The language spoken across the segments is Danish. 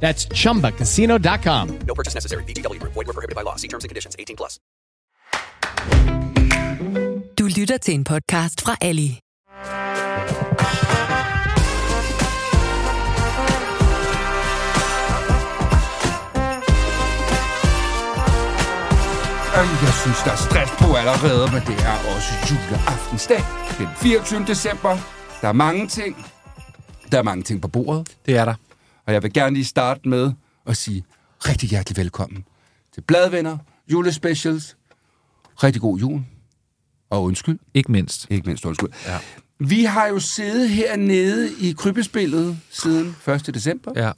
That's chumbacasino.com. No purchase necessary. VGW Group. Void were prohibited by law. See terms and conditions. 18 plus. Du lytter til en podcast fra Ali. Jeg synes, der er stress på allerede, men det er også juleaftensdag. Den 24. december. Der er mange ting. Der er mange ting på bordet. Det er der. Og jeg vil gerne lige starte med at sige rigtig hjertelig velkommen til Bladvenner, julespecials. Rigtig god jul. Og undskyld. Ikke mindst. Ikke mindst undskyld. Ja. Vi har jo siddet hernede i krybespillet siden 1. december Ja.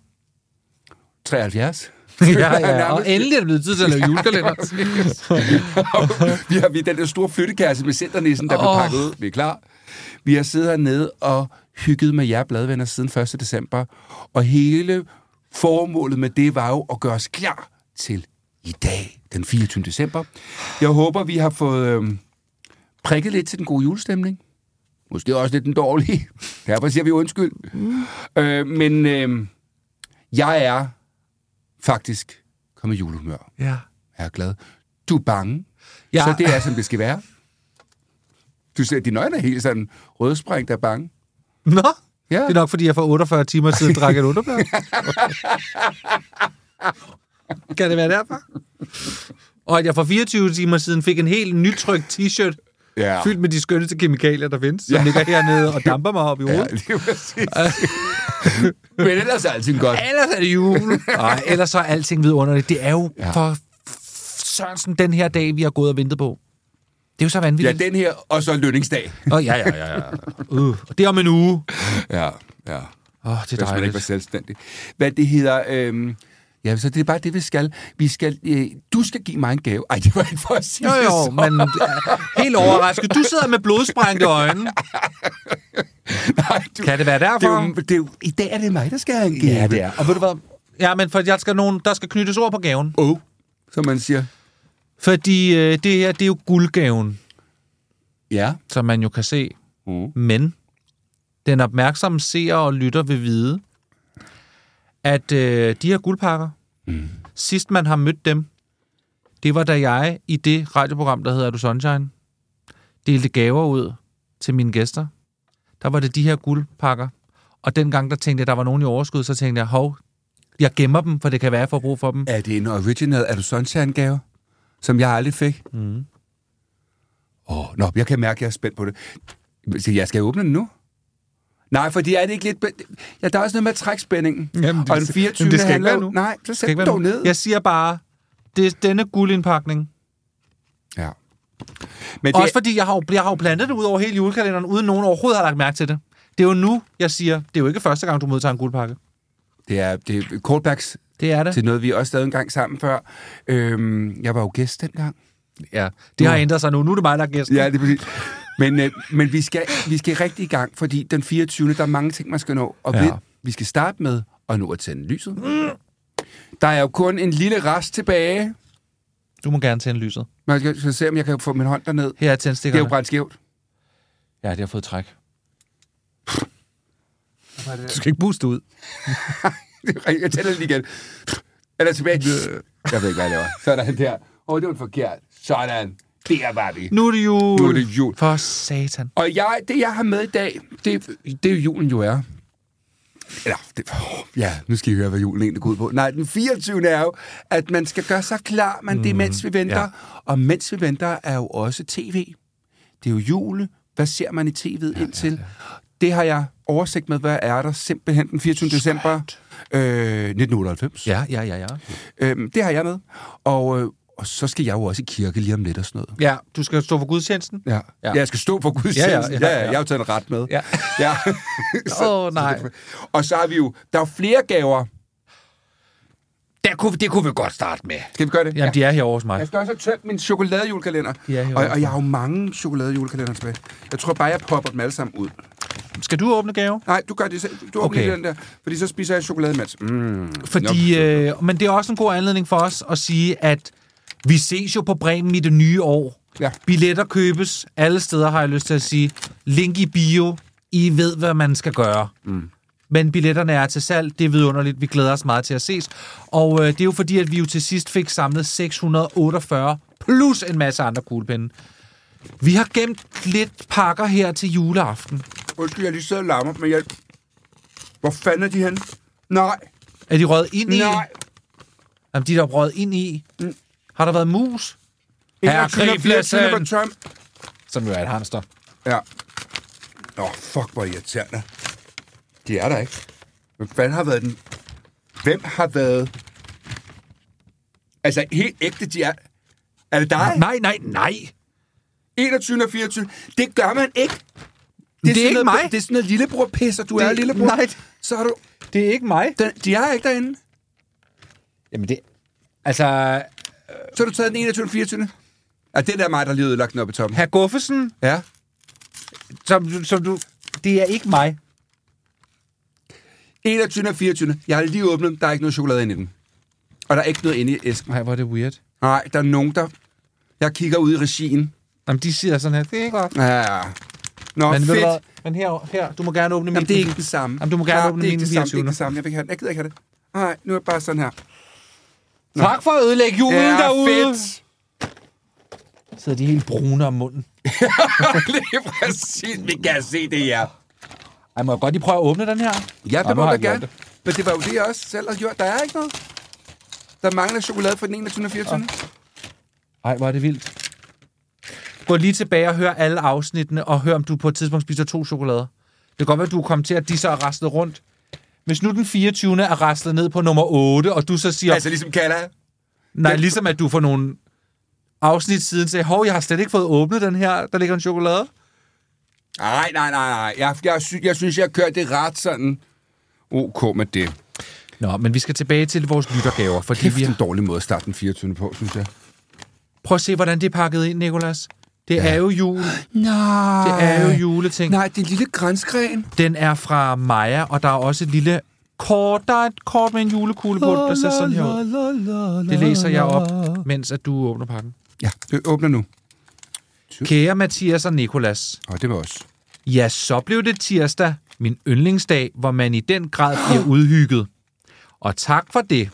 73. ja, ja. Og endelig er det blevet tid til at lave julekalender. vi har vi den der store flyttekasse med centernissen, der oh. blev pakket ud. Vi er klar. Vi har siddet hernede og hygget med jer bladvenner siden 1. december. Og hele formålet med det var jo at gøre os klar til i dag, den 24. december. Jeg håber, vi har fået øh, prikket lidt til den gode julestemning. Måske også lidt den dårlige. Derfor siger vi undskyld. Mm. Øh, men øh, jeg er faktisk kommet i julehumør. ja. Jeg er glad. Du er bange. Ja. Så det er, som det skal være. Du ser, dine øjne er helt sådan rødsprængt af bange. Nå, Ja. det er nok, fordi jeg for 48 timer siden drak et underbær. kan det være derfor? Og at jeg for 24 timer siden fik en helt nytrykt t-shirt, Ja. fyldt med de skønneste kemikalier, der findes, som Ja. ligger hernede og damper mig op i Ja, hovedet. det er præcis. Men ellers er alting godt. Ellers er det jul. Nej, ellers så er alting vidunderligt. Det er jo ja. Ja. for Sørensen den her dag, vi har gået og ventet på. Det er jo så Ja, vanvittigt. den her, og så lønningsdag. Oh, ja, ja, ja. ja. Uh, det er om en uge. Ja, ja. Åh, oh, det er Hvis man ikke var selvstændig. Hvad det hedder... Øhm, ja, så det er bare det, vi skal. Vi skal øh, du skal give mig en gave. Ej, det var ikke for at sige Jo, det jo, så. men uh, helt overrasket. Du sidder med blodsprængte øjne. Nej, du, Kan det være det er derfor? jo, det er jo, I dag er det mig, der skal have en gave. Ja, det er. Og ved du hvad? Ja, men for jeg skal nogen, der skal knyttes ord på gaven. Oh, som man siger. Fordi øh, det her, det er jo guldgaven, Ja. som man jo kan se. Mm. Men den opmærksomme seer og lytter vil vide, at øh, de her guldpakker, mm. sidst man har mødt dem, det var da jeg i det radioprogram, der hedder Er du Sunshine, delte gaver ud til mine gæster. Der var det de her guldpakker. Og dengang, der tænkte jeg, der var nogen i overskud, så tænkte jeg, hov, jeg gemmer dem, for det kan være, jeg får brug for dem. Er det en original Er du Sunshine-gave, som jeg aldrig fik? Mm. Åh, oh, nå, jeg kan mærke, at jeg er spændt på det. Så jeg skal åbne den nu? Nej, fordi er det ikke lidt... Ja, der er også noget med at trække spændingen. Jamen, det- og den 24. jamen, det skal ikke handler være jo- nu. Nej, så Skal sæt ikke den være dog ned. Jeg siger bare, det er denne guldindpakning. Ja. Men Det... Også fordi jeg har, jo, jeg har jo plantet det ud over hele julekalenderen, uden nogen overhovedet har lagt mærke til det. Det er jo nu, jeg siger, det er jo ikke første gang, du modtager en guldpakke. det er, det er callbacks Det er det. til noget, vi også lavede en gang sammen før. Øhm, jeg var jo gæst dengang. Ja, det har ændret sig nu. Nu er det mig, der er gæsten. Ja, det er præcis. Men, øh, men vi, skal, vi skal rigtig i gang, fordi den 24. der er mange ting, man skal nå. Og Ja. ja. vi skal starte med at nå at tænde lyset. Der er jo kun en lille rest tilbage. Du må gerne tænde lyset. Man skal, skal se, om jeg kan få min hånd derned. Her er Det er jo tændstikkerne. brændt skævt. Ja, det har fået træk. Du skal ikke puste ud. Jeg tænder lige igen. Eller tilbage. Jeg ved ikke, hvad jeg laver. Sådan der. Åh, oh, det var forkert. Sådan. Der var vi. Nu er det jul. Nu er det jul. For satan. Og jeg, det, jeg har med i dag, det, det er julen jo er. Eller, det, oh, ja, nu skal I høre, hvad julen egentlig går ud på. Nej, den 24. er jo, at man skal gøre sig klar, men det er mens vi venter. Ja. Og mens vi venter er jo også tv. Det er jo jule. Hvad ser man i tv'et ja, indtil? Ja, ja. Det har jeg oversigt med, hvad er der simpelthen den 24. december øh, 1998. Ja, ja, ja, ja. Øhm, det har jeg med. Og, øh, og så skal jeg jo også i kirke lige om lidt og sådan noget. Ja, du skal stå for gudstjenesten. Ja. Ja. ja. Jeg skal stå for Guds Ja, ja, ja, ja, ja, ja, ja. ja. Jeg har jo taget en ret med. Ja. ja. Åh, oh, nej. Og så har vi jo, der er jo flere gaver. Der kunne, det kunne vi godt starte med. Skal vi gøre det? Jamen, de er herovre hos mig. Jeg skal også have tømt min chokoladejulekalender. Ja, ja, og, ja. og jeg har jo mange chokoladejulekalender tilbage. Jeg tror bare, jeg popper dem alle sammen ud. Skal du åbne gave? Nej, du gør det selv. Du åbner Okay. den der, fordi så spiser jeg chokolade imens. Mm. Fordi, Nå, øh, men det er også en god anledning for os at sige, at vi ses jo på Bremen i det nye år. Ja. Billetter købes alle steder, har jeg lyst til at sige. Link i bio. I ved, hvad man skal gøre. Mm. Men billetterne er til salg. Det er vidunderligt. Vi glæder os meget til at ses. Og øh, det er jo fordi, at vi jo til sidst fik samlet 648 plus en masse andre kuglepinde. Vi har gemt lidt pakker her til juleaften. Undskyld, jeg lige sidder og larmer, men jeg... Hvor fanden er de henne? Nej, Er de røget ind i? nej. Jamen, de er der røget ind i. Mm. Har der været mus? Herre 21 og 24 var Griblassen. tom. Som jo er et hamster. Ja. Nå, fuck, hvor irriterende. De er der ikke. Hvem fanden har været den? Hvem har været... Altså, helt ægte, de er... Er det dig? Nej, nej, nej. 21 og 24. Det gør man ikke. Det Det er ikke noget, mig. Det er sådan noget lillebror pis, og du det, er lillebror. nej. Så har du... Det er ikke mig. Den, de er ikke derinde. Jamen det... Altså, Så har du taget den 21 og 24. Ja, det er der mig, der lige har ødelagt den op i toppen. herr Guffesen, Ja. som, som du... Det er ikke mig. 21 og 24. Jeg har lige åbnet dem. Der er ikke noget chokolade inde i den. Og der er ikke noget inde i æsken. Nej, hvor er det weird. Nej, der er nogen, der... Jeg kigger ud i regien. Jamen, de siger sådan her, det er ikke godt. Ja. Nå, Men, ved du fedt. hvad? Men her, her, du må gerne åbne min. Jamen, det er ikke det samme. Jamen, du må gerne Nej, åbne det er min det samme. Det er 24. ikke det samme. Jeg, vil ikke have den. jeg gider ikke have det. Nej, nu er det bare sådan her. Tak for at ødelægge julen Ja, derude. fedt. Sidder de helt brune om munden. Lige præcis. Vi kan se det, ja. Ej, må jeg godt lige prøve at åbne den her? Ja, Nå, det nu må jeg gerne. det. Men det var jo det, jeg også selv har gjort. Der er ikke noget. Der mangler chokolade fra den 21. og 24. Ej, hvor er det vildt. Gå lige tilbage og hør alle afsnittene, og hør, om du på et tidspunkt spiser to chokolader. Det kan godt være, at du er kommet til, at de så er raslet rundt. Hvis nu den 24. er raslet ned på nummer 8, og du så siger, Altså ligesom Kalla. nej, ligesom at du for nogle afsnit siden sagde, hov, jeg har slet ikke fået åbnet den her, der ligger en chokolade. Nej, nej, nej, nej. Jeg, jeg, sy- jeg synes, jeg har kørt det ret sådan ok med det. Nå, men vi skal tilbage til vores lyttergaver, fordi Kæft, vi en har... dårlig måde at starte den 24. på, synes jeg. Prøv at se, hvordan det er pakket ind, Nikolas. Det ja. er jo jul. Nej. Det er jo juleting. Nej, det er en lille grænsgren. Den er fra Maja, og der er også et lille kort, der er et kort med en julekugle på, der ser sådan her ud. Det læser jeg op, mens at du åbner pakken. Ja, det åbner nu. Kære Mathias og Nikolas, Og det var os. ja, så blev det tirsdag, min yndlingsdag, hvor man i den grad bliver udhygget. Og tak for det.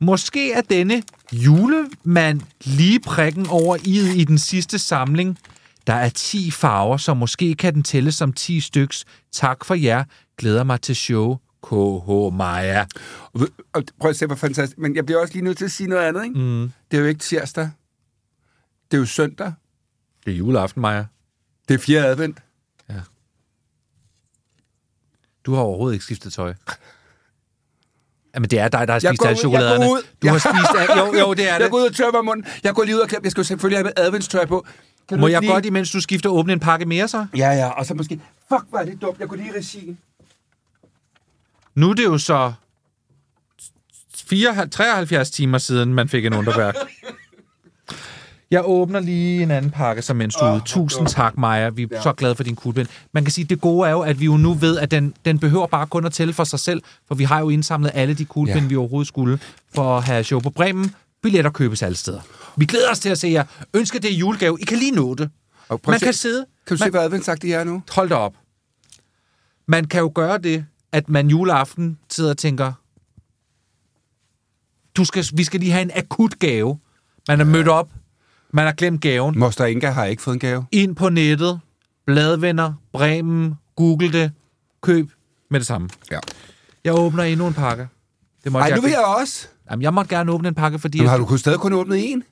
Måske er denne julemand lige prikken over i i den sidste samling. Der er 10 farver, så måske kan den tælle som 10 styks. Tak for jer. Glæder mig til show. KH Maja. Prøv at se, hvor fantastisk. Men jeg bliver også lige nødt til at sige noget andet, ikke? Mm. Det er jo ikke tirsdag. Det er jo søndag. Det er juleaften, Maja. Det er fjerde advent. Du har overhovedet ikke skiftet tøj. Jamen, det er dig, der har Jeg spist alle ud- jeg går chokoladerne. ud. Du har spist af... Jo, jo, det er Jeg det. går ud og tørrer munden. Jeg går lige ud og klipper. Jeg skal selvfølgelig have adventstøj på. Kan Må jeg lige- godt, imens du skifter, åbne en pakke mere så? Ja, ja. Og så måske... Fuck, hvor er det dumt. Jeg går lige i regien. Nu er det jo så 4, 73 timer siden, man fik en underværk. Jeg åbner lige en anden pakke, som mens du ude. Tusind tak, Maja. Vi er så glade for din kuglepen. Man kan sige, at det gode er jo, at vi jo nu ved, at den, den behøver bare kun at tælle for sig selv, for vi har jo indsamlet alle de kuglepinde, Ja. vi overhovedet skulle, for at have show på Bremen. Billetter købes alle steder. Vi glæder os til at se jer. Ønsker det julegave. I kan lige nå det. Og Man se- kan sidde. Kan du se, hvad adventsagt det er nu? Hold da op. Man kan jo gøre det, at man juleaften sidder og tænker, du skal, vi skal lige have en akut gave. Man er mødt op, man har glemt gaven. Moster Inga har ikke fået en gave. Ind på nettet, bladvenner, Bremen, google det, køb med det samme. Ja. Jeg åbner endnu en pakke. Det måtte Ej, nu vil jeg, jeg også. Jamen, jeg måtte gerne åbne en pakke, fordi Jamen, har du kun stadig kun åbnet en?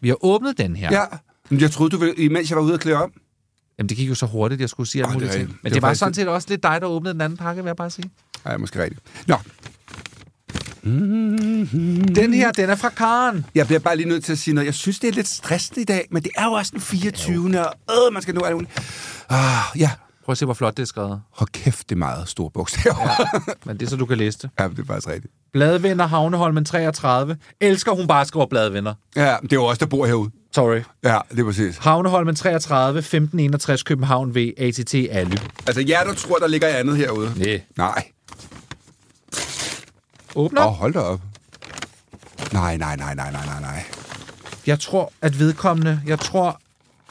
vi har åbnet den her. Ja. Men jeg troede, du ville, imens jeg var ude og klæde om. Jamen, det gik jo så hurtigt, jeg skulle sige alt er muligt ting. Men Det det, var var sådan set også lidt dig, der åbnede den anden pakke, vil jeg bare sige. Nej, måske rigtigt. Nå, Den her, den er fra Karen. jeg bliver bare lige nødt til at sige noget. Jeg synes, det er lidt stressende i dag, men det er jo også den 24. Og øh, man skal nå alt muligt. Ah, ja. Prøv at se, hvor flot det er skrevet. Hold kæft, det er meget store bogstaver. Ja. Men det er så, du kan læse det. ja, det er faktisk rigtigt. Bladvenner, Havneholmen 33. Elsker hun bare skriver bladvenner. Ja, det er jo os, der bor herude. Sorry. Ja, det er præcis. Havneholmen 33, 1561 København ved ATTAlly. Altså, jer, der tror, der ligger andet herude. Nej. Nej. Åbner. Åh, oh, hold da op. Nej, nej, nej, nej, nej, nej, nej. Jeg tror, at vedkommende, jeg tror,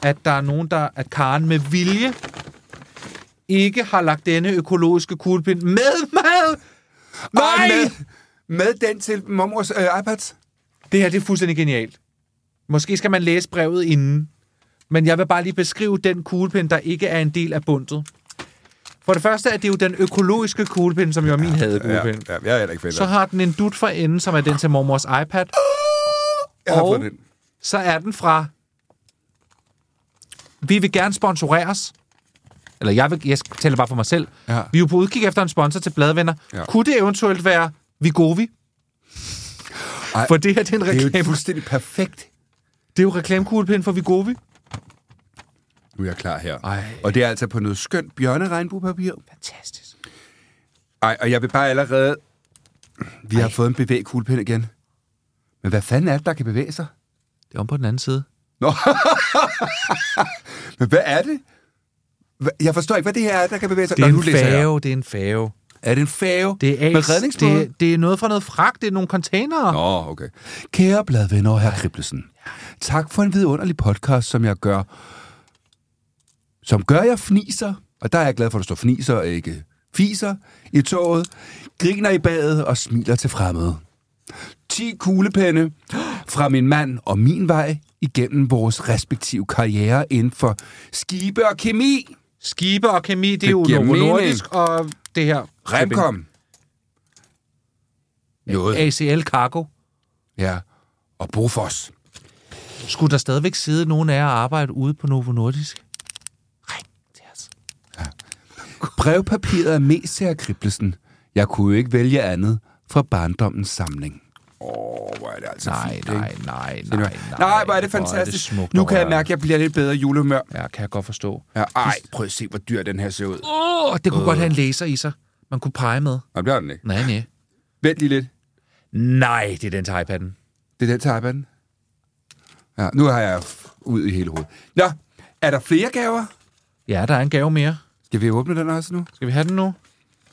at der er nogen, der, at Karen med vilje ikke har lagt denne økologiske kuglepind med mad. Nej! Ej, med, med den til mormors øh, iPads? Det her, det er fuldstændig genialt. Måske skal man læse brevet inden. Men jeg vil bare lige beskrive den kuglepind, der ikke er en del af bundet. For det første er det jo den økologiske kuglepind, som jo er min hadekuglepind. ja, jeg er heller ikke fedt. Så har den en dut for enden, som er den til mormors iPad. jeg har og- den. Så er den fra... Vi vil gerne sponsoreres. Eller jeg, vil, jeg taler bare for mig selv. Ja. Vi er jo på udkig efter en sponsor til Bladvenner. Ja. Ja. Kunne det eventuelt være Vigovi? Ej, For det her, det er en Det er jo reklame. fuldstændig perfekt. Det er jo reklamekuglepind for Vigovi. Nu er jeg klar her. Ej. Og det er altså på noget skønt bjørneregnbuepapir. Fantastisk. Ej, og jeg vil bare allerede... Vi har fået en bevægkuglepind igen. Men hvad fanden er det, der kan bevæge sig? Det er om på den anden side. Nå. Men hvad er det? Jeg forstår ikke, hvad det her er, der kan bevæge sig. Det er Nå, en færge, det er en færge. Er det en færge? Det er, Med redningsbåde? det, det er noget fra noget fragt, det er nogle containere. Nå, okay. Kære bladvenner og herr Kriblesen. Tak for en vidunderlig podcast, som jeg gør... Som gør jeg fniser, og der er jeg glad for, at der står fniser og ikke fiser, i toget, griner i badet og smiler til fremmede. 10 kuglepenne fra min mand og min vej igennem vores respektive karriere inden for skibe og kemi. Skibe og kemi, det, Det er jo Novo. Nordisk, og det her... Remkom. Noget. ACL Cargo. Ja. Og Bofors. Skulle der stadigvæk sidde nogen af jer og arbejde ude på Novo Nordisk? Brevpapiret er mest til Kriblesen. Jeg kunne jo ikke vælge andet fra barndommens samling. Åh, oh, hvor er det altså Nej, fint, nej, ikke? nej, Nej, nej, nej, nej, hvor er det fantastisk. smukt nu og kan jeg mærke, at jeg bliver lidt bedre i julehumør. Ja, kan jeg godt forstå. Ja, ej, prøv at se, hvor dyr den her ser ud. Åh, oh, det kunne godt have en laser i sig. Man kunne pege med. Nej, det er den ikke. Nej, nej. Vent lige lidt. Nej, det er den til iPad'en. Det er den til iPad'en. Ja, nu har jeg ud i hele hovedet. Nå, er der flere gaver? Ja, der er en gave mere. Skal vi åbne den også nu? Skal vi have den nu?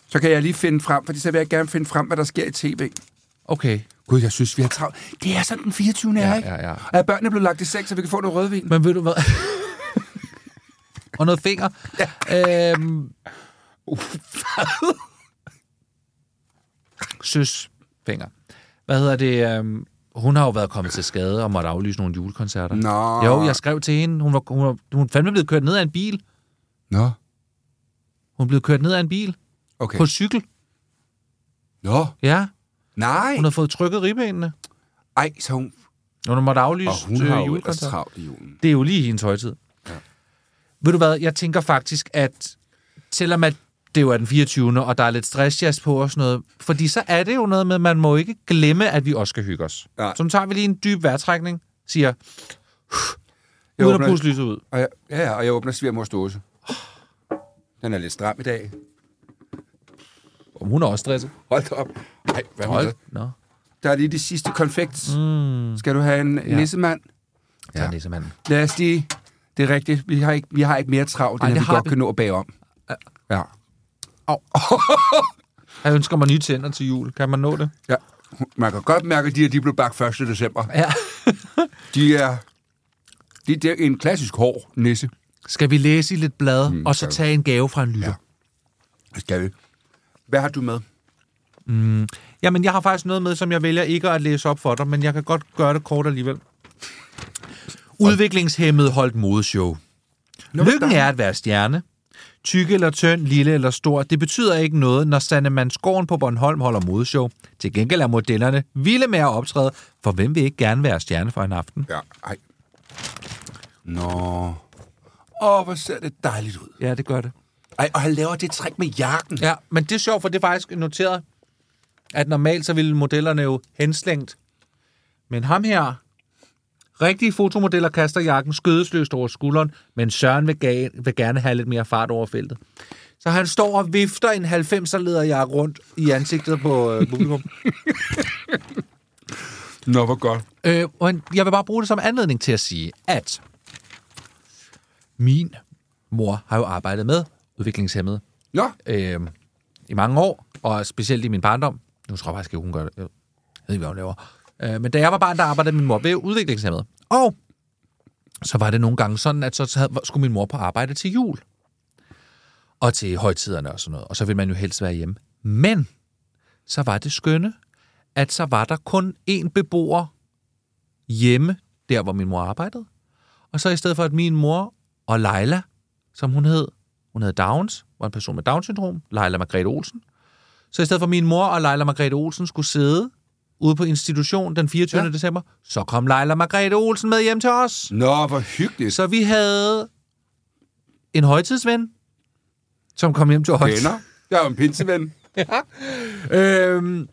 Så kan jeg lige finde frem, fordi så vil jeg gerne finde frem, hvad der sker i tv. Okay. Gud, jeg synes, vi har travlt. Det er sådan den 24. Ja, er, ikke? ja, ja. Og er børnene blevet lagt i seng, så vi kan få noget rødvin? Men ved du hvad? og noget finger. Ja. Øhm... Søs finger. Hvad hedder det? Øhm... Hun har jo været kommet til skade og måtte aflyse nogle julekoncerter. Nå. Jo, jeg skrev til hende. Hun var, hun var hun fandme blevet kørt ned af en bil. Nå, Hun blev kørt ned af en bil okay. på cykel. Nå, Ja, nej. hun har fået trykket ribbenene. Ej, så hun... Og hun måtte aflyse Og hun øh, har jo ellers travlt i julen. Det er jo lige hendes højtid. Ja. Ved du hvad, jeg tænker faktisk, at selvom at det jo er den 24. og der er lidt stressjazz på og sådan noget, fordi så er det jo noget med, at man må ikke glemme, at vi også skal hygge os. Nej. Så nu tager vi lige en dyb vejrtrækning, siger, Jeg uden at åbner- puste lyset ud. Og jeg, ja, ja, og jeg åbner svigermors dåse. Den er lidt stram i dag. Om hun er også stresset. Hold da op. Ej, hvad Hold. Nå. Der er lige de sidste konfekt. Mm. Skal du have en ja. nissemand? Ja, Ja. det er manden. Lad os lige... Det er rigtigt. Vi har ikke, vi har ikke mere travlt, end det vi godt vi. kan nå at bage om. Ja. Jeg ønsker mig nye tænder til jul. Kan man nå det? ja. Man kan godt mærke, at de her de blev bagt 1. december. Ja. De er... De, det er en klassisk hård nisse. Skal vi læse i lidt blad, mm, og så tage en gave fra en lytter? Ja. Skal vi. Hvad har du med? Jamen, jeg har faktisk noget med, som jeg vælger ikke at læse op for dig, men jeg kan godt gøre det kort alligevel. Udviklingshemmet holdt modeshow. Lykken er at være stjerne. Tyk eller tynd, lille eller stor, det betyder ikke noget, når Sandemandsgården på Bornholm holder modeshow. Til gengæld er modellerne vilde med at optræde, for hvem vil ikke gerne være stjerne for en aften? Ja, ej. Nå. Åh, hvor ser det dejligt ud. Ja, det gør det. Ej, og han laver det træk med jakken. Ja, men det er sjovt, for det er faktisk noteret, at normalt så ville modellerne jo henslængt. Men ham her, rigtige fotomodeller kaster jakken skødesløst over skulderen, men Søren vil, ga- vil gerne have lidt mere fart over feltet. Så han står og vifter en 90'er leder jeg rundt i ansigtet på øh, publikum. Nå, hvor godt. Øh, og jeg vil bare bruge det som anledning til at sige, at min mor har jo arbejdet med udviklingshemmede Nå, øh, i mange år, og specielt i min barndom. Nu tror jeg faktisk ikke, hun gør det. Jeg ved ikke, hvad hun laver. Øh, men da jeg var barn, der arbejdede min mor ved udviklingshemmede. Og så var det nogle gange sådan, at så havde- skulle min mor på arbejde til jul. Og til højtiderne og sådan noget. Og så ville man jo helst være hjemme. Men så var det skønne, at så var der kun én beboer hjemme, der hvor min mor arbejdede. Og så i stedet for, at min mor og Leila, som hun hed, hun hed Downs, var en person med Down-syndrom, Leila Margrethe Olsen. Så i stedet for, min mor og Leila Margrethe Olsen skulle sidde ude på institution den 24. Ja. december, så kom Leila Margrethe Olsen med hjem til os. Nå, hvor hyggeligt. Så vi havde en højtidsven, som kom hjem til os. Venner. Jeg er en pinseven. Øhm,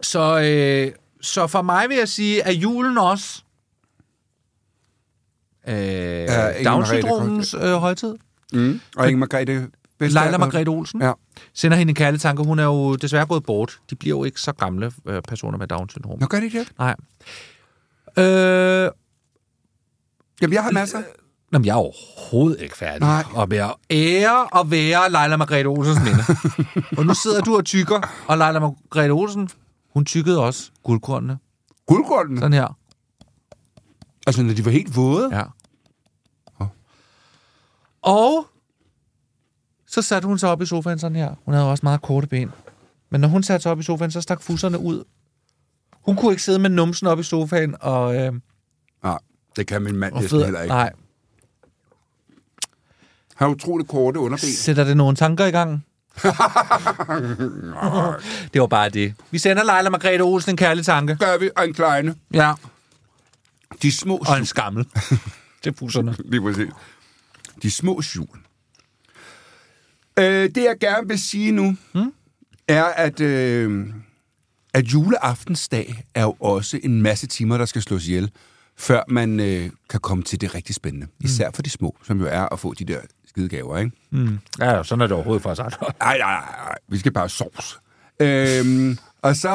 så, øh, så for mig vil jeg sige, at julen også øh, Down-syndromens øh, højtid. Mm. Og Inge Margrethe Vestager. Leila Margrethe Olsen. Ja. Sender hende en kærlig tanke. Hun er jo desværre gået bort. De bliver jo ikke så gamle øh, personer med Down-syndrom. Nå, gør det ikke det? Nej. Øh, Jamen, jeg har masser. Jamen, jeg er overhovedet ikke færdig. Nej. Og at ære og være Leila Margrethe Olsens minde. og nu sidder du og tykker, og Leila Margrethe Olsen, hun tykkede også guldkornene. Guldkorten. Sådan her. Altså, når de var helt våde. Ja. Og så satte hun sig op i sofaen sådan her. Hun havde også meget korte ben. Men når hun satte sig op i sofaen, så stak fusserne ud. Hun kunne ikke sidde med numsen op i sofaen og, øh, Nej, det kan min mand næsten heller ikke. Nej. Har utroligt korte underben. Sætter det nogle tanker i gang? det var bare det. Vi sender Leila Margrethe Olsen en kærlig tanke. Gør vi, en kleine. Ja. De små Og en skammel. til fusserne. Lige præcis. De små jul. Øh, det, jeg gerne vil sige nu, mm? er, at, øh, at juleaftensdag er jo også en masse timer, der skal slås ihjel, før man øh, kan komme til det rigtig spændende. Mm. Især for de små, som jo er at få de der skidegaver, ikke? Mm. Ja, sådan er det overhovedet for os andre. Nej, nej, nej, nej. Vi skal bare sovs. Øhm, og så...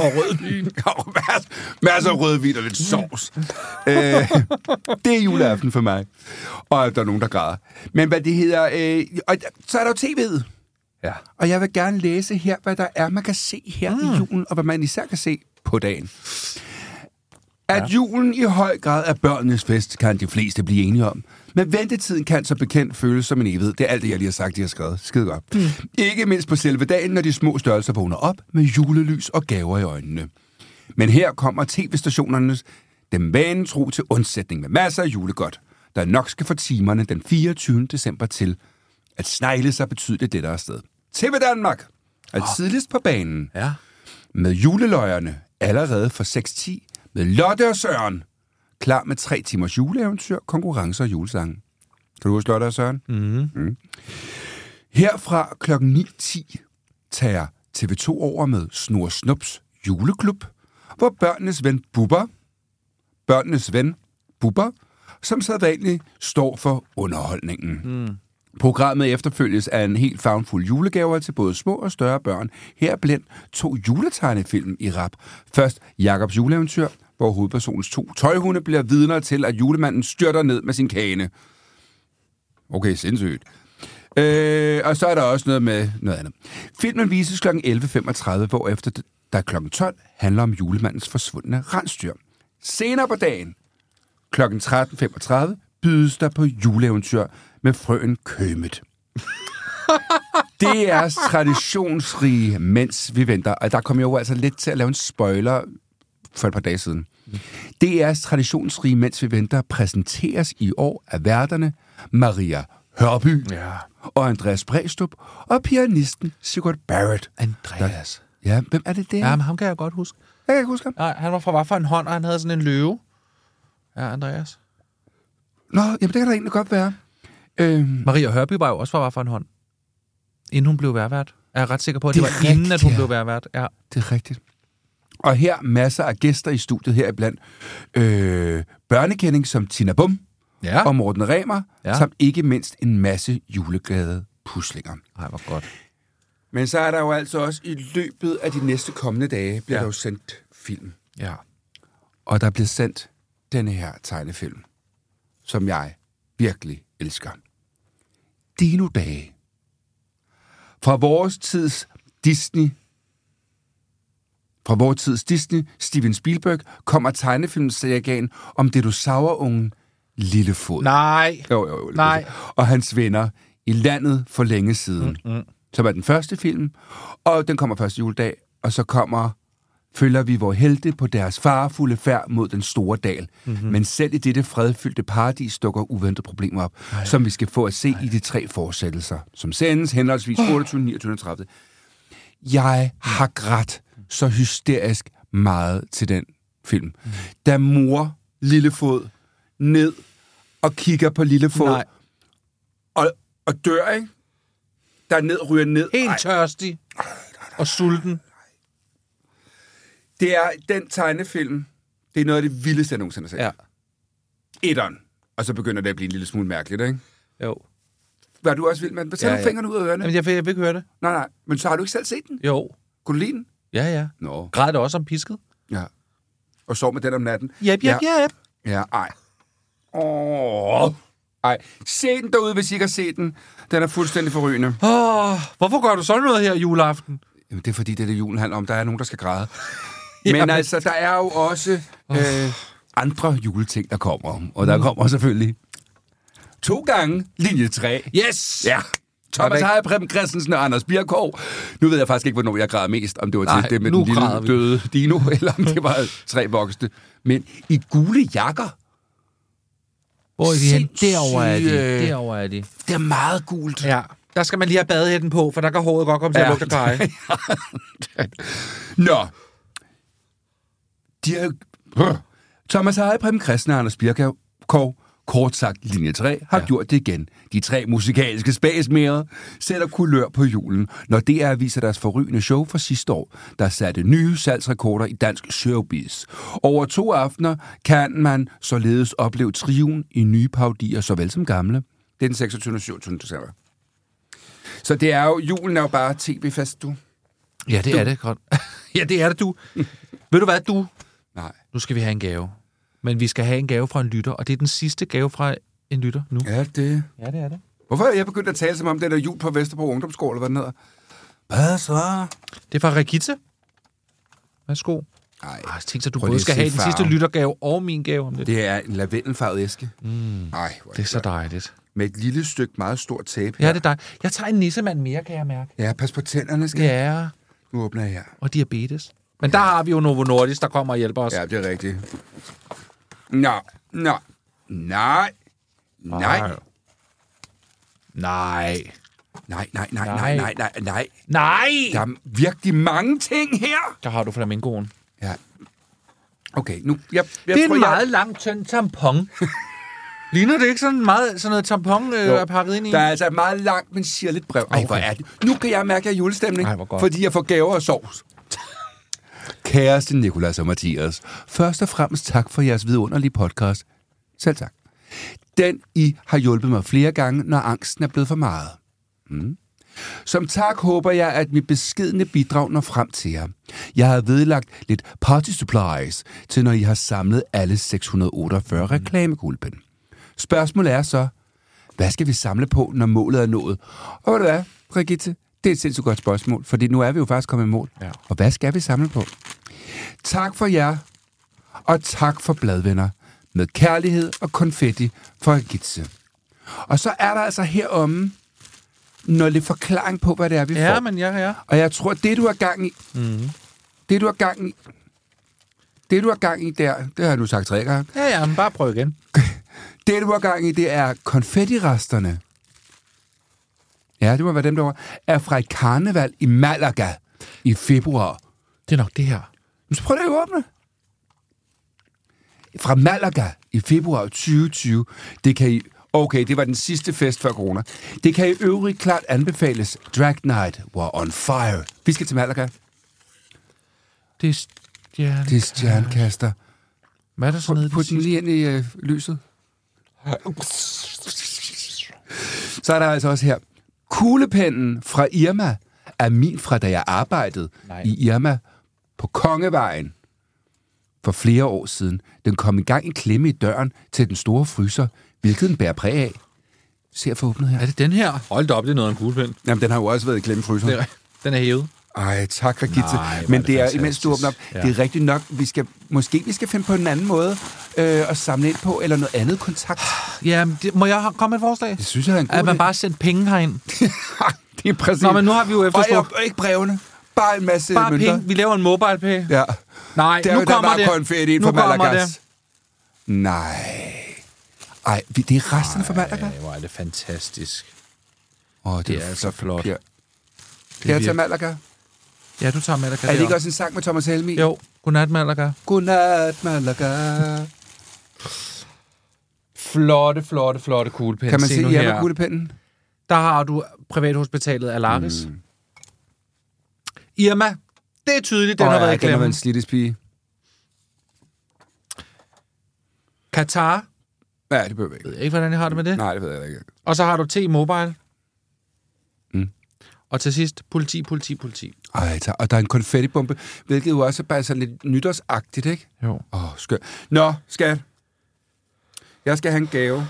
og rødvin. og masser, masser af rødvin og lidt sovs. øh, det er juleaften for mig. Og der er nogen, der græder. Men hvad det hedder... Øh, og så er der jo tv'et. Ja. Og jeg vil gerne læse her, hvad der er, man kan se her mm. i julen, og hvad man især kan se på dagen. At ja. julen i høj grad er børnenes fest, kan de fleste blive enige om. Men ventetiden kan så bekendt føles som en evighed. Det er alt det, jeg lige har sagt, de har skrevet. Skide godt. Mm. Ikke mindst på selve dagen, når de små størrelser vågner op med julelys og gaver i øjnene. Men her kommer tv-stationernes dem vanetro til undsætning med masser af julegodt, der nok skal få timerne den 24. december til at snegle sig betydeligt lettere sted. TV Danmark er tidligst på banen Ja. med juleløjerne allerede for 6.10 med Lotte og Søren. Klar med tre timers juleeventyr, konkurrencer og julesange. Kan du huske og Søren? Mm-hmm. Mm. Herfra kl. 9.10 tager TV2 over med Snor Snups juleklub, hvor børnenes ven Bubber, børnenes ven Bubber, som sædvanligt står for underholdningen. Mm. Programmet efterfølges af en helt favnfuld julegaver til både små og større børn. Her blandt to juletegnefilm i rap. Først Jakobs juleeventyr, hvor hovedpersonens to tøjhunde bliver vidner til, at julemanden styrter ned med sin kane. Okay, sindssygt. Øh, og så er der også noget med noget andet. Filmen vises kl. 11.35, hvor efter der kl. 12 handler om julemandens forsvundne rensdyr. Senere på dagen, kl. 13.35, bydes der på juleeventyr med frøen Kømet. Det er traditionsrige, mens vi venter. Og der kom jeg jo altså lidt til at lave en spoiler for et par dage siden. Det er traditionsrige, mens vi venter, præsenteres i år af værterne Maria Hørby Ja. og Andreas Bræstrup og pianisten Sigurd Barrett. Andreas. Ja, hvem er det der? Ja, men ham kan jeg godt huske. Jeg kan ikke huske ham. Nej, han var fra hvad for en hånd, og han havde sådan en løve. Ja, Andreas. Nå, jamen det kan da egentlig godt være. Øhm, Maria Hørby var jo også fra hvad for en hånd. Inden hun blev værvært. Er jeg ret sikker på, at det, Det er var inden, at hun rigtigt, ja. blev værvært. Ja. Det er rigtigt. Og her masser af gæster i studiet heriblandt. Øh, børnekending som Tina Bum Ja. og Morten Remer, Ja. samt ikke mindst en masse juleglade puslinger. Nej, hvor godt. Men så er der jo altså også i løbet af de næste kommende dage, bliver Ja. der jo sendt film. Ja. Og der bliver sendt denne her tegnefilm, som jeg virkelig elsker. Dino-dage. Fra vores tids Disney fra vores tids Disney, Steven Spielberg, kommer tegnefilmserien om dinosaurungen Lillefod. Nej. Jo, jo, jo. Nej. Og hans venner i landet for længe siden. Mm-hmm. Som er den første film, og den kommer første juledag, og så kommer følger vi vores helte på deres farefulde færd mod den store dal. Mm-hmm. Men selv i dette fredfyldte paradis dukker uventede problemer op, Ej. som vi skal få at se Ej. i de tre fortsættelser, som sendes henholdsvis 28, 29 og 30. Jeg har grædt så hysterisk meget til den film. Mm. Da mor Lillefod ned og kigger på Lillefod Nej. og, og dør, ikke? Der ned, ryger ned. Helt Ej, tørstig. Og sulten. det er den tegnefilm, det er noget af det vildeste, jeg nogensinde har set. Ja. Etteren. Og så begynder det at blive en lille smule mærkeligt, ikke? Jo. Var du også vild med den? Tag Ja, ja, fingrene ud af ørerne. Jamen, jeg, jeg vil ikke høre det. Nej, nej. Men så har du ikke selv set den? Jo. Kunne du lide den? Ja, ja. Nå. Græd det også om pisket? Ja. Og sov med den om natten? Jep, jep, ja. jep. Ja, ej. Åh. Ej, se den derude, hvis I ikke har set den. Den er fuldstændig forrygende. Åh, hvorfor gør du sådan noget her juleaften? Jamen, det er fordi, det er det, julen handler om. Der er nogen, der skal græde. Jamen. Men altså, der er jo også øh, andre juleting, der kommer. Og der kommer selvfølgelig to gange linje 3. Yes! Ja. Thomas. Heier, Preben Christensen og Anders Birkov. Nu ved jeg faktisk ikke, hvornår jeg græder mest. Om det var til Nej, det med den lille vi. døde dino, eller om det var tre voksne. Men i gule jakker, Hvor er de hen? Derovre er de. øh, Derovre er de. det er meget gult. Ja. Der skal man lige have badehætten på, for der kan håret godt komme til at Ja. lugte kaj. Nå. De er... Thomas Heier, Preben Christensen og Anders Birkov, kort sagt linje 3, har ja. gjort det igen. De tre musikalske spasmere sætter kulør på julen, når DR viser deres forrygende show fra sidste år, der satte nye salgsrekorder i dansk showbiz. Over to aftener kan man således opleve triven i nye paudier, såvel som gamle. Det er den 26. og 27. december. Så det er jo, julen er jo bare tv-fest, du. ja, det er det godt. ja, det er det, du. Ved du hvad, du? Nej. Nu skal vi have en gave. Men vi skal have en gave fra en lytter, og det er den sidste gave fra en lytter nu. Ja, det... Ja, det er det. Hvorfor er jeg begyndt at tale som om det der jul på Vesterbro Ungdomsskole, eller hvad den hedder? Hvad så? Det er fra Regitte. Værsgo. Nej, Ej, tænk så, du både at skal have den sidste lyttergave og min gave om det. det er en lavendelfarvet æske. Mm. Ej, Det er så dejligt. Med et lille stykke meget stort tape. Ja, det er dig. Jeg tager en nissemand mere, kan jeg mærke. Ja, pas på tænderne, skal ja. Ja, Nu åbner jeg her. og diabetes. Men der har vi jo Novo Nordisk, der kommer og hjælper os. Ja, det er rigtigt. Nå, nå, nej, nej, Ej. Nej. nej, nej, nej, Nej. nej, nej, nej, nej. Der er virkelig mange ting her. Der har du flamingoen. Ja. Okay, nu... Jeg, jeg Det er tror, en jeg, meget lang, tynd tampon. Ligner det ikke sådan meget sådan noget tampon øh, Jo. er pakket ind i? Der er altså et meget langt, men sirligt brev. Ej, Okay. hvor er det. Nu kan jeg mærke, at jeg er julestemning, Ej, fordi jeg får gaver og sovs. Kæreste Nikolas og Mathias, først og fremmest tak for jeres vidunderlige podcast. Selv tak. Den I har hjulpet mig flere gange, når angsten er blevet for meget. Mm. Som tak håber jeg, at mit beskedne bidrag når frem til jer. Jeg har vedlagt lidt party supplies til, når I har samlet alle 648 reklamegulpen. Spørgsmålet er så, hvad skal vi samle på, når målet er nået? Og ved du hvad, Brigitte? Det er et sindssygt godt spørgsmål, fordi nu er vi jo faktisk kommet i mål. Ja. Og hvad skal vi samle på? Tak for jer, og tak for bladvenner. Med kærlighed og konfetti for Brigitte. Og så er der altså heromme noget lidt forklaring på, hvad det er, vi Ja, får. men ja, ja. Og jeg tror, det du har gang i, mm. det du har gang i, det du har gang i der, det har jeg nu sagt tre gange, Ja, ja, men bare prøv igen. det du har gang i, det er konfettiresterne. Ja, det må være dem, der var. Er fra et karneval i Malaga i februar. Det er nok det her. Men så prøv at åbne. Fra Malaga i februar 2020. Det kan I... Okay, det var den sidste fest før corona. Det kan i øvrigt klart anbefales. Drag Night var on fire. Vi skal til Malaga. Det er stjerne. Det er stjernekaster. Hvad er der så nede? i Put den lige ind i øh, lyset. Så er der altså også her Kuglepennen fra Irma er min fra, da jeg arbejdede Nej. i Irma på Kongevejen for flere år siden. Den kom i gang en klemme i døren til den store fryser, hvilket den bærer præg af. Se at få åbnet her. Er det den her? Hold da op, det er noget af en kuglepen. Jamen, den har jo også været i klemme i fryseren. Er- Den er hævet. Ej, tak for Gitte. Nej, Men er det, det er, imens du åbner op. Ja. det er rigtigt nok, vi skal, måske vi skal finde på en anden måde øh, at samle ind på, eller noget andet kontakt. Ja, det, må jeg komme med et forslag? Det synes jeg er en god At man idé. bare sender penge herind. det er præcis. Nå, men nu har vi jo efterspurgt- Og ikke brevene. Bare en masse Bare mønter. penge. Vi laver en mobile pay. Ja. Nej, Der, nu der kommer det. konfetti ind Nu fra Malagas. det. Nej. Ej, vi- det er resterne fra Malaga. Ej, hvor er det fantastisk. Åh, Det er altså flot. Det er tage Malaga? Ja, du tager Malaga Er det ikke også en sang med Thomas Helmi? Jo, godnat Malaga. Godnat, Malaga. Flotte, flotte, flotte kuglepen. Kan man se nu hjemme her. kuglepennen? Der har du privathospitalet Alaris. Mm. Irma, det er tydeligt, den Åh, har ja, været i den har været en slidtes pige. Katar, Ja, det behøver jeg ikke. jeg ved ikke, hvordan jeg har det med det. Nej, det ved jeg ikke. Og så har du T-Mobile. Og til sidst, politi, politi, politi. Ej, tak. og der er en konfettibombe, hvilket jo også er bare sådan lidt nytårsagtigt, ikke? Jo. Åh, oh, skønt. Nå, skat. Jeg skal have en gave.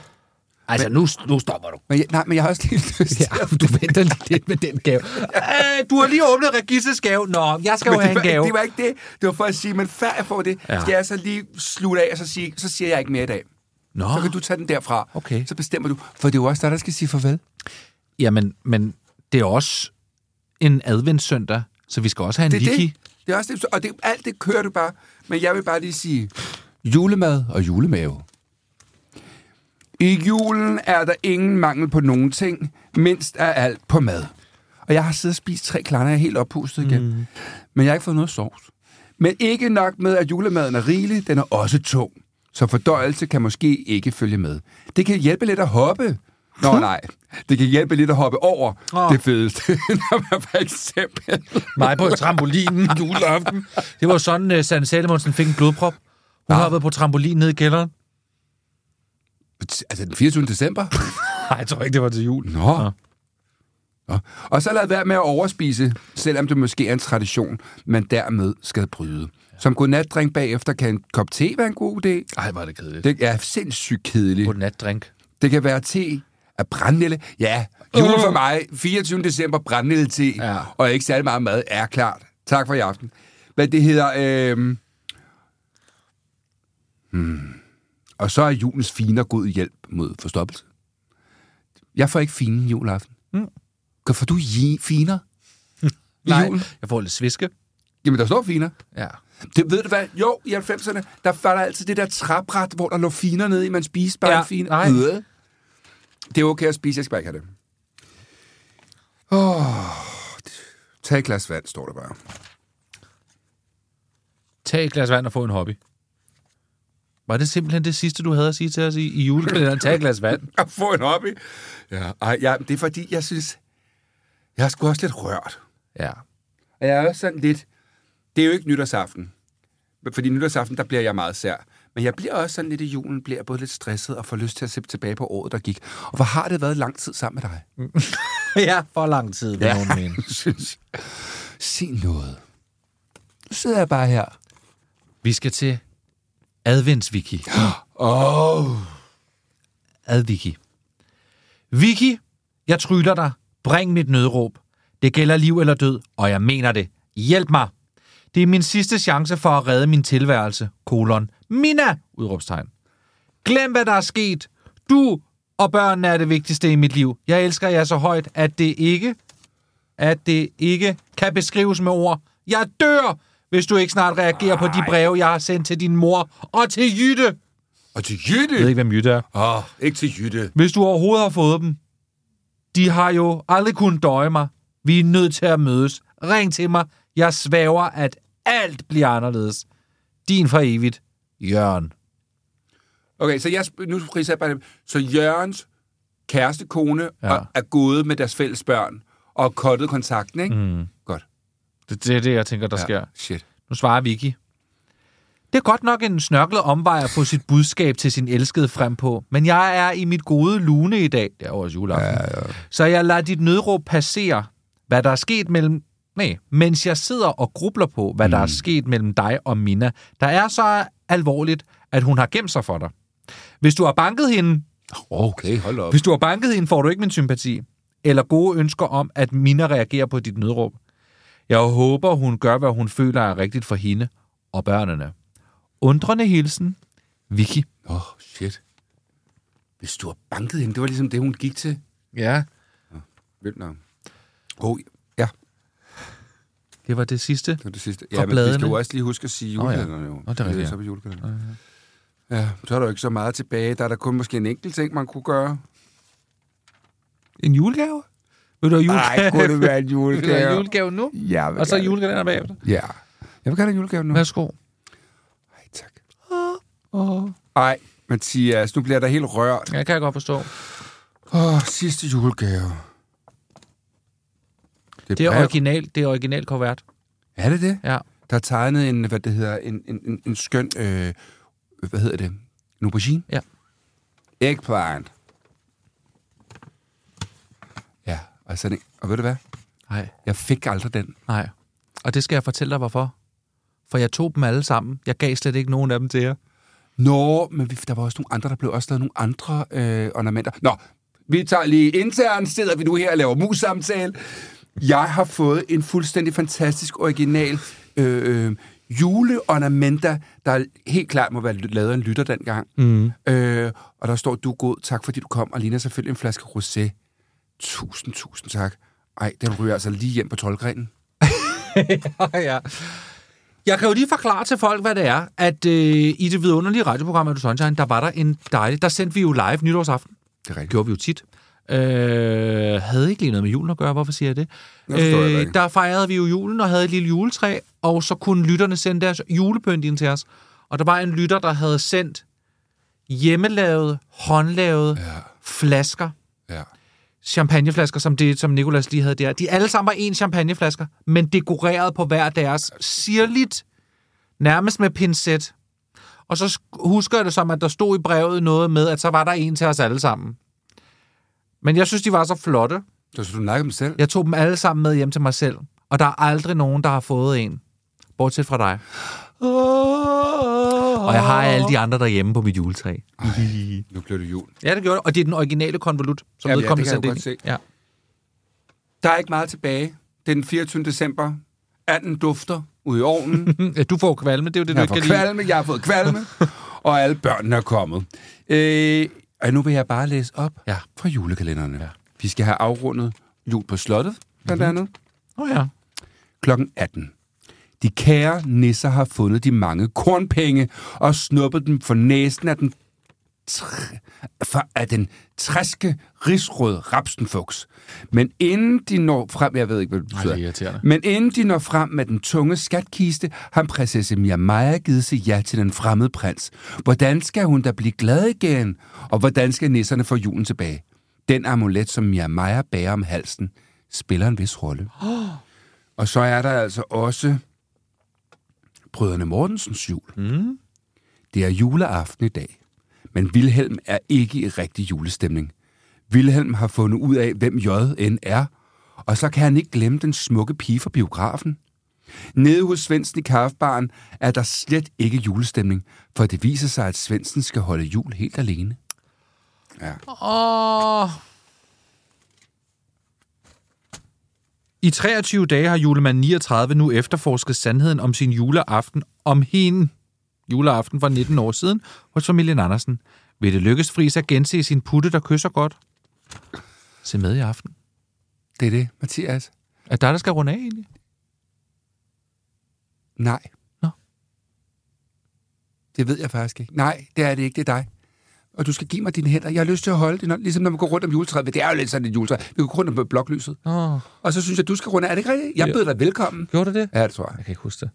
Altså, nu, nu stopper du. Men jeg, nej, men jeg har også lige lyst til Ja, du venter lige lidt med den gave. Øh, du har lige åbnet Regissas gave. Nå, jeg skal jo Men have det, en var, gave. det var ikke det. Det var for at sige, men før jeg får det, ja. skal jeg så lige slutte af, og så, sige, så siger jeg ikke mere i dag. Nå, Så kan du tage den derfra. Okay. Så bestemmer du. For det er jo også dig, der skal sige farvel. jamen, men det er også en adventssøndag, så vi skal også have en Det er wiki. det. Det er også det. Og det, alt det kører du bare. Men jeg vil bare lige sige, julemad og julemave. I julen er der ingen mangel på nogen ting, mindst er alt på mad. Og jeg har siddet og spist tre klander, jeg er helt oppustet igen. Mm. Men jeg har ikke fået noget sovs. Men ikke nok med, at julemaden er rigelig, den er også tung. Så fordøjelse kan måske ikke følge med. Det kan hjælpe lidt at hoppe. Nå nej, det kan hjælpe lidt at hoppe over oh. det fedeste. Når man for eksempel Mig på trampolinen juleaften. Det var sådan, uh, Sanne Salomonsen fik en blodprop. Hun Ja. har været på trampolin nede i kælderen. Altså den 24. december? Nej, jeg tror ikke, det var til jul. Nå. Nå. Nå. Og så lad være med at overspise, selvom det måske er en tradition, man dermed skal bryde. Som godnatdrink bagefter kan en kop te være en god idé. Ej, var det kedeligt. Det er sindssygt kedeligt. Godnat-drink. Det kan være te af brændnælde. Ja, jul for mig, 24. december, brændnælde te, Ja. og ikke særlig meget mad, er klart. Tak for i aften. Hvad det hedder... Øh... Hmm. Og så er julens finer god hjælp mod forstoppelse. Jeg får ikke fine juleaften. Mm. Får du finer? I Nej, julen? jeg får lidt sviske. Jamen, der står finer. Ja. Det ved du hvad? Jo, i 90'erne, der var der altid det der træbræt, hvor der lå finer nede i, man spiste bare Ja, finer. nej. Øh. Det er okay at spise, jeg skal bare ikke have det. Oh, tag et glas vand, står der bare. Tag et glas vand og få en hobby. Var det simpelthen det sidste, du havde at sige til os i, i julekalenderen? Tag et glas vand. At få en hobby. Ja, ej, ja, det er fordi, jeg synes, jeg er sgu også lidt rørt. Ja. Og jeg er også sådan lidt... Det er jo ikke nytårsaften. Fordi nytårsaften, der bliver jeg meget sær. Men jeg bliver også sådan lidt i julen, bliver både lidt stresset og får lyst til at se tilbage på året, der gik. Og hvor har det været lang tid sammen med dig? ja, for lang tid, vil ja. nogen mene. synes Sig noget. Nu sidder jeg bare her. Vi skal til Adventsviki. Åh. Oh. Adviki. Viki, jeg tryller dig. Bring mit nødråb. Det gælder liv eller død, og jeg mener det. Hjælp mig. Det er min sidste chance for at redde min tilværelse. Kolon. Mina! Udråbstegn. Glem, hvad der er sket. Du og børnene er det vigtigste i mit liv. Jeg elsker jer så højt, at det ikke, at det ikke kan beskrives med ord. Jeg dør, hvis du ikke snart reagerer på de breve, jeg har sendt til din mor og til Jytte. Og til Jeg ved Jytte. ikke, hvem Jytte er. Åh, oh, ikke til Jytte. Hvis du overhovedet har fået dem. De har jo aldrig kunnet døje mig. Vi er nødt til at mødes. Ring til mig. Jeg svæver, at alt bliver anderledes. Din for evigt, Jørgen. Okay, så jeg, nu jeg bare. Så Jørgens kæreste kone Ja. er gået med deres fælles børn og har kottet kontakten, ikke? Mm. Godt. Det, det er det, jeg tænker, der ja. sker. Shit. Nu svarer Vicky. Det er godt nok en snørklet omvej at få sit budskab til sin elskede frem på, men jeg er i mit gode lune i dag. Det er også juleaften. Ja, ja. Så jeg lader dit nødråb passere, hvad der er sket mellem... Nej, mens jeg sidder og grubler på, hvad mm. der er sket mellem dig og Mina, der er så alvorligt, at hun har gemt sig for dig. Hvis du har banket hende, Okay, hold op. hvis du har banket hende, får du ikke min sympati. Eller gode ønsker om, at Mina reagerer på dit nødråb. Jeg håber, hun gør, hvad hun føler er rigtigt for hende og børnene. Undrende hilsen, Vicky. Åh, oh, shit. Hvis du har banket hende, det var ligesom det, hun gik til. Ja, Vildt nok. Oh, det var det sidste. det var det sidste. Ja, men vi skal jo også lige huske at sige ja. julekalenderen jo. Nå, det er rigtigt, Så ja. på julekalenderen. Ja, så er der jo ikke så meget tilbage. Der er der kun måske en enkelt ting, man kunne gøre. En julegave? Vil du have julegave? Nej, kunne det være en Vil du have julegave? julegave nu? Ja, Og så gerne- julekalender bagefter? Ja. Jeg vil gerne have julegave nu. Værsgo. Nej, tak. Ej, Mathias, nu bliver der helt rørt. Ja, kan jeg godt forstå. Åh, sidste julegave. Det er brev. original, det er original kuvert. Er det det? Ja. Der er tegnet en, hvad det hedder, en, en, en, en skøn, øh, hvad hedder det? En aubergine? Ja. Eggplant. Ja, og, sådan, og ved du hvad? Nej, Jeg fik aldrig den. nej. Og det skal jeg fortælle dig, hvorfor. For jeg tog dem alle sammen. Jeg gav slet ikke nogen af dem til jer. Nå, men vi, der var også nogle andre, der blev også lavet nogle andre øh, ornamenter. Nå, vi tager lige internt, sidder vi nu her og laver mus-samtale. Jeg har fået en fuldstændig fantastisk original øh, øh, juleornamenter, der helt klart må være lavet af en lytter dengang. Mm. Øh, og der står, du er god, tak fordi du kom, og ligner selvfølgelig en flaske rosé. Tusind, tusind tak. Ej, den ryger altså lige hjem på tolvgrenen. ja. Jeg kan jo lige forklare til folk, hvad det er, at øh, i det vidunderlige radioprogram af Sunshine, der var der en dejlig... Der sendte vi jo live nytårsaften. Det er rigtigt. gjorde vi jo tit. Øh, havde ikke lige noget med julen at gøre, hvorfor siger jeg det? Jeg heller ikke. der fejrede vi jo julen og havde et lille juletræ, og så kunne lytterne sende deres julepynt ind til os. Og der var en lytter, der havde sendt hjemmelavede, håndlavede Ja, flasker, ja. champagneflasker, som det, som Nikolas lige havde der. De alle sammen var en champagneflasker, men dekoreret på hver deres sirligt, nærmest med pincet. Og så sk- husker jeg det som, at der stod i brevet noget med, at så var der en til os alle sammen. Men jeg synes, de var så flotte. Så du nakke dem selv? Jeg tog dem alle sammen med hjem til mig selv. Og der er aldrig nogen, der har fået en. Bortset fra dig. Og jeg har alle de andre derhjemme på mit juletræ. Nu bliver det jul. Ja, det gjorde det. Og det er den originale konvolut, som Ja, ja, vedkommende det kan jeg godt ind. Ja. Der er ikke meget tilbage. Det er den 24. december. Anden dufter ude i ovnen. Ja, Du får kvalme, det er jo det, du Jeg har ikke kan lide. kvalme, jeg har fået kvalme, og alle børnene er kommet. Øh, og nu vil jeg bare læse op Ja. fra julekalenderne. Ja. Vi skal have afrundet jul på slottet, blandt Mhm. andet. Åh oh, ja. Klokken 18. De kære nisser har fundet de mange kornpenge og snuppet dem for næsen af den, af den træske rigsråd Rapsenfuchs. Men inden de når frem, jeg ved ikke, hvad det Ej, betyder, det er irriterende. men inden de når frem med den tunge skatkiste, har prinsesse Mia Maja givet sig ja til den fremmede prins. Hvordan skal hun da blive glad igen? Og hvordan skal nisserne få julen tilbage? Den amulet, som Mia Maja bærer om halsen, spiller en vis rolle. Og så er der altså også Brødrene Mortensens jul. Mm. Det er juleaften i dag. Men Vilhelm er ikke i rigtig julestemning. Vilhelm har fundet ud af, hvem JN er, og så kan han ikke glemme den smukke pige fra biografen. Nede hos Svendsen i kaffebaren er der slet ikke julestemning, for det viser sig, at Svendsen skal holde jul helt alene. Ja. Åh. I 23 dage har julemand 39 nu efterforsket sandheden om sin juleaften om hende. Juleaften for 19 år siden hos familien Andersen. Vil det lykkes Friis at gense sin putte, der kysser godt? Se med i aften. Det er det, Mathias. Er der, der skal runde af egentlig? Nej. Nå. Det ved jeg faktisk ikke. Nej, det er det ikke. Det er dig. Og du skal give mig dine hænder. Jeg har lyst til at holde det, ligesom når man går rundt om juletræet. Det er jo lidt sådan et juletræ. Vi går rundt om bloklyset. Åh, Og så synes jeg, du skal runde. Er det ikke rigtigt? Jeg byder dig velkommen. gjorde du det? Ja, det tror jeg. Jeg kan ikke huske det.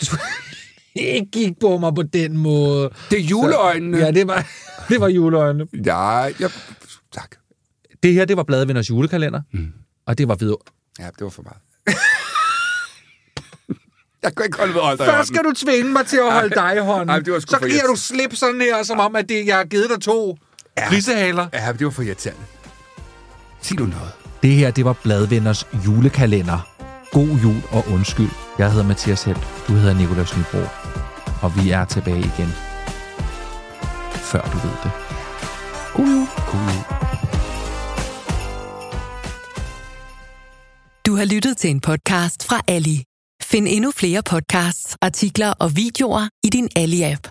Du ikke gik på mig på den måde. Det er juleøjnene. Ja, det var, det var juleøjne. Nej, jeg... Tak. Det her, det var Bladvinders julekalender. Mm. Og det var videre. Ja, det var for meget. Jeg kan ikke holde ved dig i Først skal du tvinge mig til at holde dig i hånden. Ej, det var så giver du slip sådan her, som om, at det, jeg har givet dig to ja. grisehaler. Ja, det var for irriterende. Sig du noget. Det her, det var Bladvenners julekalender. God jul og undskyld. Jeg hedder Mathias Helt. Du hedder Nikolas Nybro. Og vi er tilbage igen. Før du ved det. God jul. God jul. Du har lyttet til en podcast fra Ali. Find endnu flere podcasts, artikler og videoer i din Ali-app.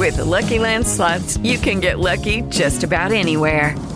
With the Lucky Land slots, you can get lucky just about anywhere.